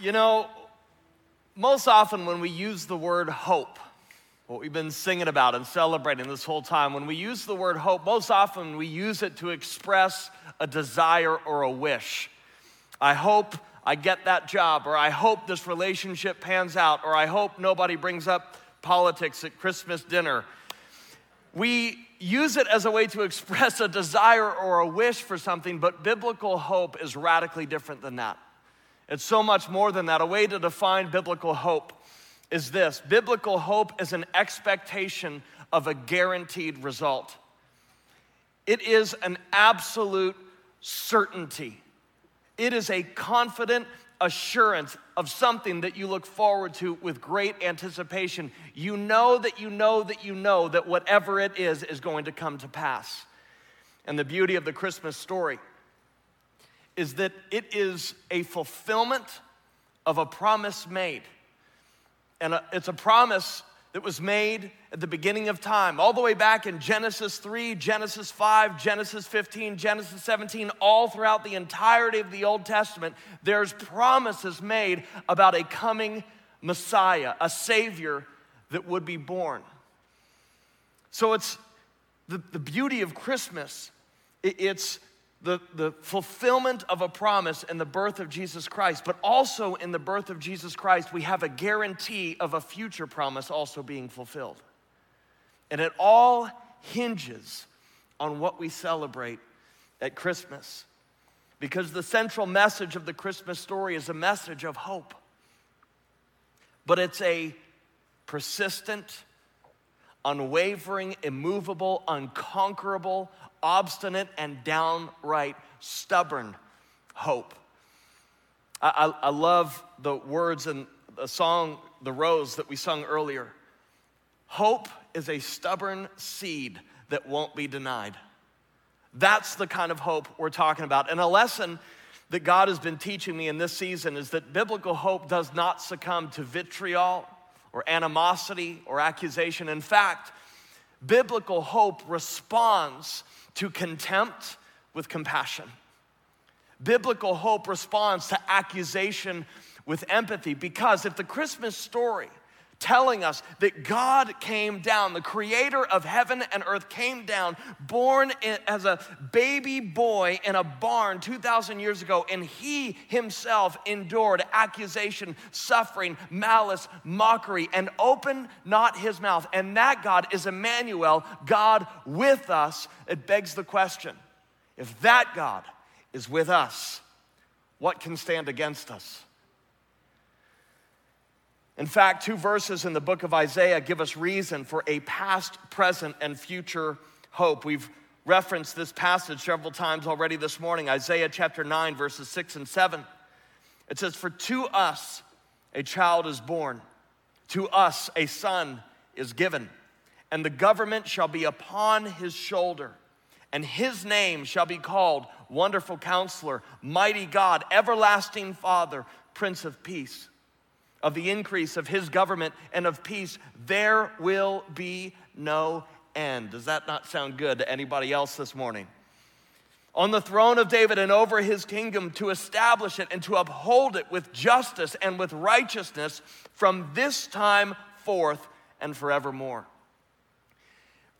You know, most often when we use the word hope, what we've been singing about and celebrating this whole time, when we use the word hope, most often we use it to express a desire or a wish. I hope I get that job, or I hope this relationship pans out, or I hope nobody brings up politics at Christmas dinner. We use it as a way to express a desire or a wish for something, but biblical hope is radically different than that. It's so much more than that. A way to define biblical hope is this biblical hope is an expectation of a guaranteed result, it is an absolute certainty. It is a confident assurance of something that you look forward to with great anticipation. You know that you know that you know that whatever it is is going to come to pass. And the beauty of the Christmas story is that it is a fulfillment of a promise made. And uh, it's a promise that was made at the beginning of time, all the way back in Genesis 3, Genesis 5, Genesis 15, Genesis 17, all throughout the entirety of the Old Testament, there's promises made about a coming Messiah, a Savior that would be born. So it's the, the beauty of Christmas, it's the, the fulfillment of a promise in the birth of Jesus Christ, but also in the birth of Jesus Christ, we have a guarantee of a future promise also being fulfilled. And it all hinges on what we celebrate at Christmas. Because the central message of the Christmas story is a message of hope. But it's a persistent, unwavering, immovable, unconquerable, obstinate and downright stubborn hope. I, I, I love the words in the song, The Rose, that we sung earlier. Hope is a stubborn seed that won't be denied. That's the kind of hope we're talking about. And a lesson that God has been teaching me in this season is that biblical hope does not succumb to vitriol or animosity or accusation. In fact, biblical hope responds to contempt with compassion. Biblical hope responds to accusation with empathy because if the Christmas story telling us that God came down, the creator of heaven and earth came down, born as a baby boy in a barn 2,000 years ago, and he himself endured accusation, suffering, malice, mockery, and opened not his mouth. And that God is Emmanuel, God with us. It begs the question if that God is with us, what can stand against us? In fact, two verses in the book of Isaiah give us reason for a past, present, and future hope. We've referenced this passage several times already this morning Isaiah chapter 9, verses 6 and 7. It says, For to us a child is born, to us a son is given, and the government shall be upon his shoulder, and his name shall be called Wonderful Counselor, Mighty God, Everlasting Father, Prince of Peace of the increase of his government and of peace, there will be no end. Does that not sound good to anybody else this morning? On the throne of David and over his kingdom to establish it and to uphold it with justice and with righteousness from this time forth and forevermore.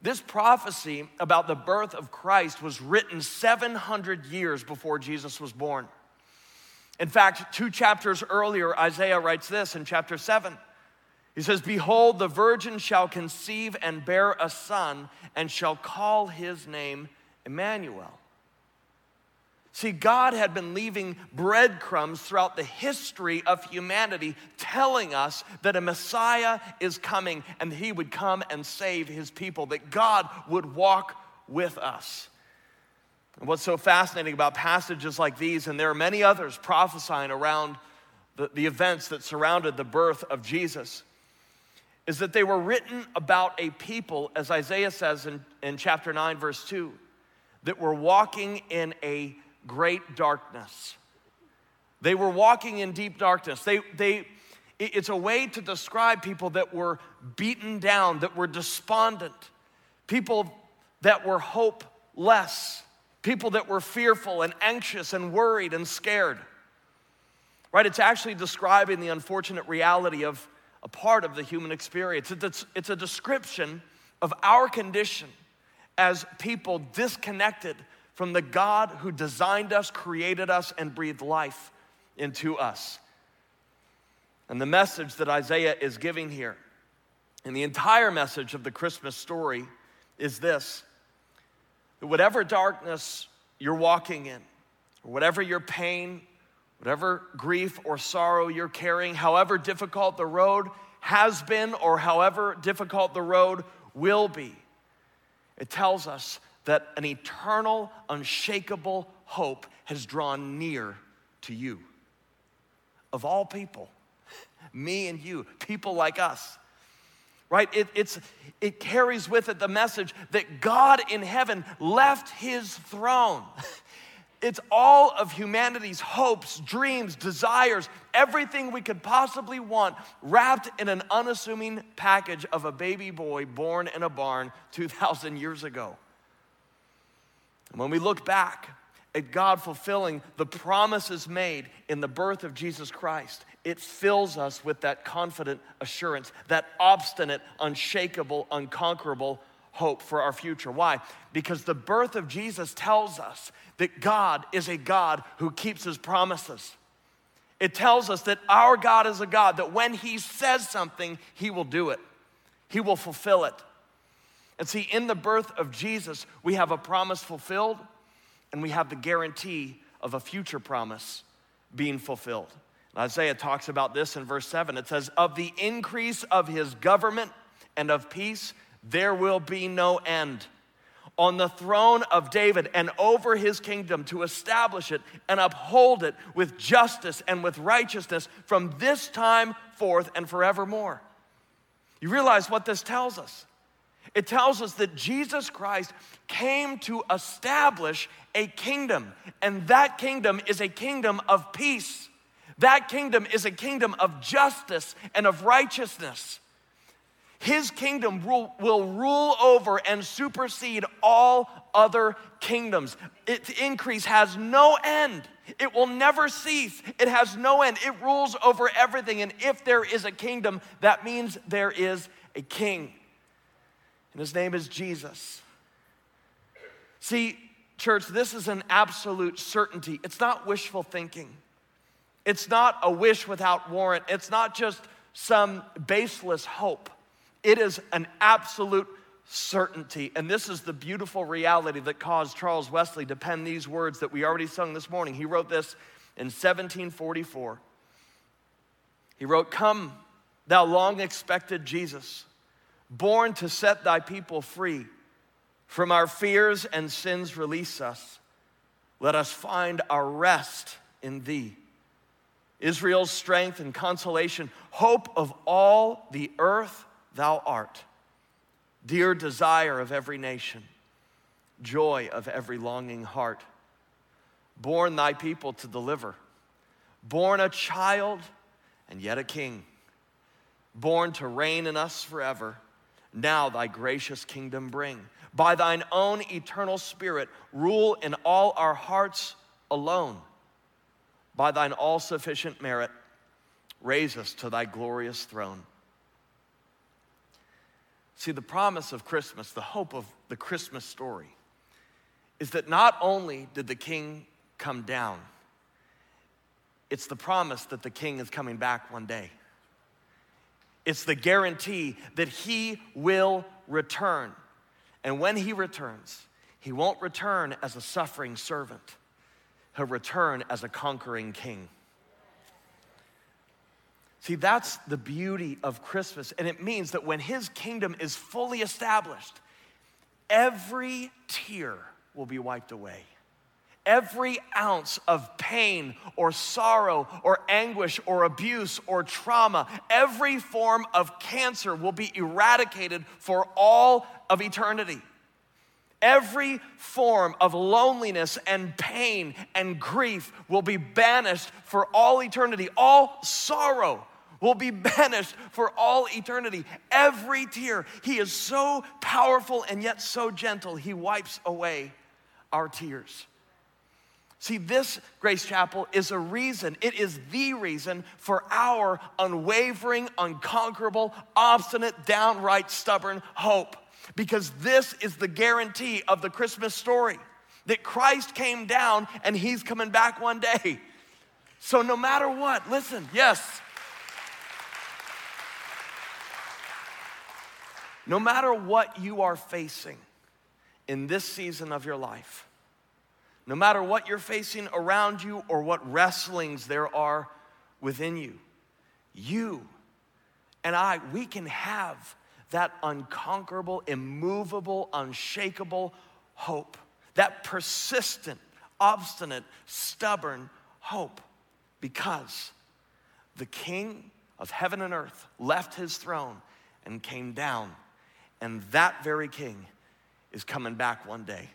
This prophecy about the birth of Christ was written 700 years before Jesus was born. In fact, two chapters earlier, Isaiah writes this in chapter 7. He says, Behold, the virgin shall conceive and bear a son, and shall call his name Emmanuel. See, God had been leaving breadcrumbs throughout the history of humanity, telling us that a Messiah is coming and he would come and save his people, that God would walk with us. And what's so fascinating about passages like these, and there are many others prophesying around the, the events that surrounded the birth of Jesus, is that they were written about a people, as Isaiah says in, in chapter 9, verse 2, that were walking in a great darkness. They were walking in deep darkness. They, they, it's a way to describe people that were beaten down, that were despondent, people that were hopeless people that were fearful and anxious and worried and scared. right? It's actually describing the unfortunate reality of a part of the human experience. It's, it's a description of our condition as people disconnected from the God who designed us, created us, and breathed life into us. And the message that Isaiah is giving here, and the entire message of the Christmas story, is this whatever darkness you're walking in, whatever your pain, whatever grief or sorrow you're carrying, however difficult the road has been, or however difficult the road will be, it tells us that an eternal, unshakable hope has drawn near to you. Of all people, me and you, people like us. Right? It, it's, it carries with it the message that God in heaven left his throne. It's all of humanity's hopes, dreams, desires, everything we could possibly want wrapped in an unassuming package of a baby boy born in a barn 2,000 years ago. And when we look back at God fulfilling the promises made in the birth of Jesus Christ, it fills us with that confident assurance, that obstinate, unshakable, unconquerable hope for our future. Why? Because the birth of Jesus tells us that God is a God who keeps his promises. It tells us that our God is a God that when he says something, he will do it, he will fulfill it. And see, in the birth of Jesus, we have a promise fulfilled and we have the guarantee of a future promise being fulfilled. Isaiah talks about this in verse 7. It says, Of the increase of his government and of peace, there will be no end. On the throne of David and over his kingdom to establish it and uphold it with justice and with righteousness from this time forth and forevermore. You realize what this tells us? It tells us that Jesus Christ came to establish a kingdom, and that kingdom is a kingdom of peace. That kingdom is a kingdom of justice and of righteousness. His kingdom will, will rule over and supersede all other kingdoms. Its increase has no end. It will never cease. It has no end. It rules over everything. And if there is a kingdom, that means there is a king and his name is Jesus. See, church, this is an absolute certainty. It's not wishful thinking, it's not a wish without warrant, it's not just some baseless hope. It is an absolute certainty. And this is the beautiful reality that caused Charles Wesley to pen these words that we already sung this morning. He wrote this in 1744. He wrote, Come, thou long expected Jesus born to set thy people free. From our fears and sins, release us. Let us find our rest in thee. Israel's strength and consolation, hope of all the earth, thou art. Dear desire of every nation, joy of every longing heart. Born thy people to deliver, born a child and yet a king, born to reign in us forever now thy gracious kingdom bring. By thine own eternal spirit, rule in all our hearts alone. By thine all sufficient merit, raise us to thy glorious throne. See, the promise of Christmas, the hope of the Christmas story, is that not only did the king come down, it's the promise that the king is coming back one day. It's the guarantee that he will return. And when he returns, he won't return as a suffering servant, he'll return as a conquering king. See, that's the beauty of Christmas. And it means that when his kingdom is fully established, every tear will be wiped away every ounce of pain or sorrow or anguish or abuse or trauma, every form of cancer will be eradicated for all of eternity. Every form of loneliness and pain and grief will be banished for all eternity. All sorrow will be banished for all eternity. Every tear. He is so powerful and yet so gentle, He wipes away our tears. See, this Grace Chapel is a reason, it is the reason for our unwavering, unconquerable, obstinate, downright stubborn hope. Because this is the guarantee of the Christmas story that Christ came down and he's coming back one day. So, no matter what, listen, yes. No matter what you are facing in this season of your life, no matter what you're facing around you or what wrestlings there are within you, you and I, we can have that unconquerable, immovable, unshakable hope, that persistent, obstinate, stubborn hope, because the King of heaven and earth left his throne and came down, and that very King is coming back one day.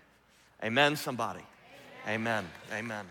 Amen, somebody. Amen. Amen.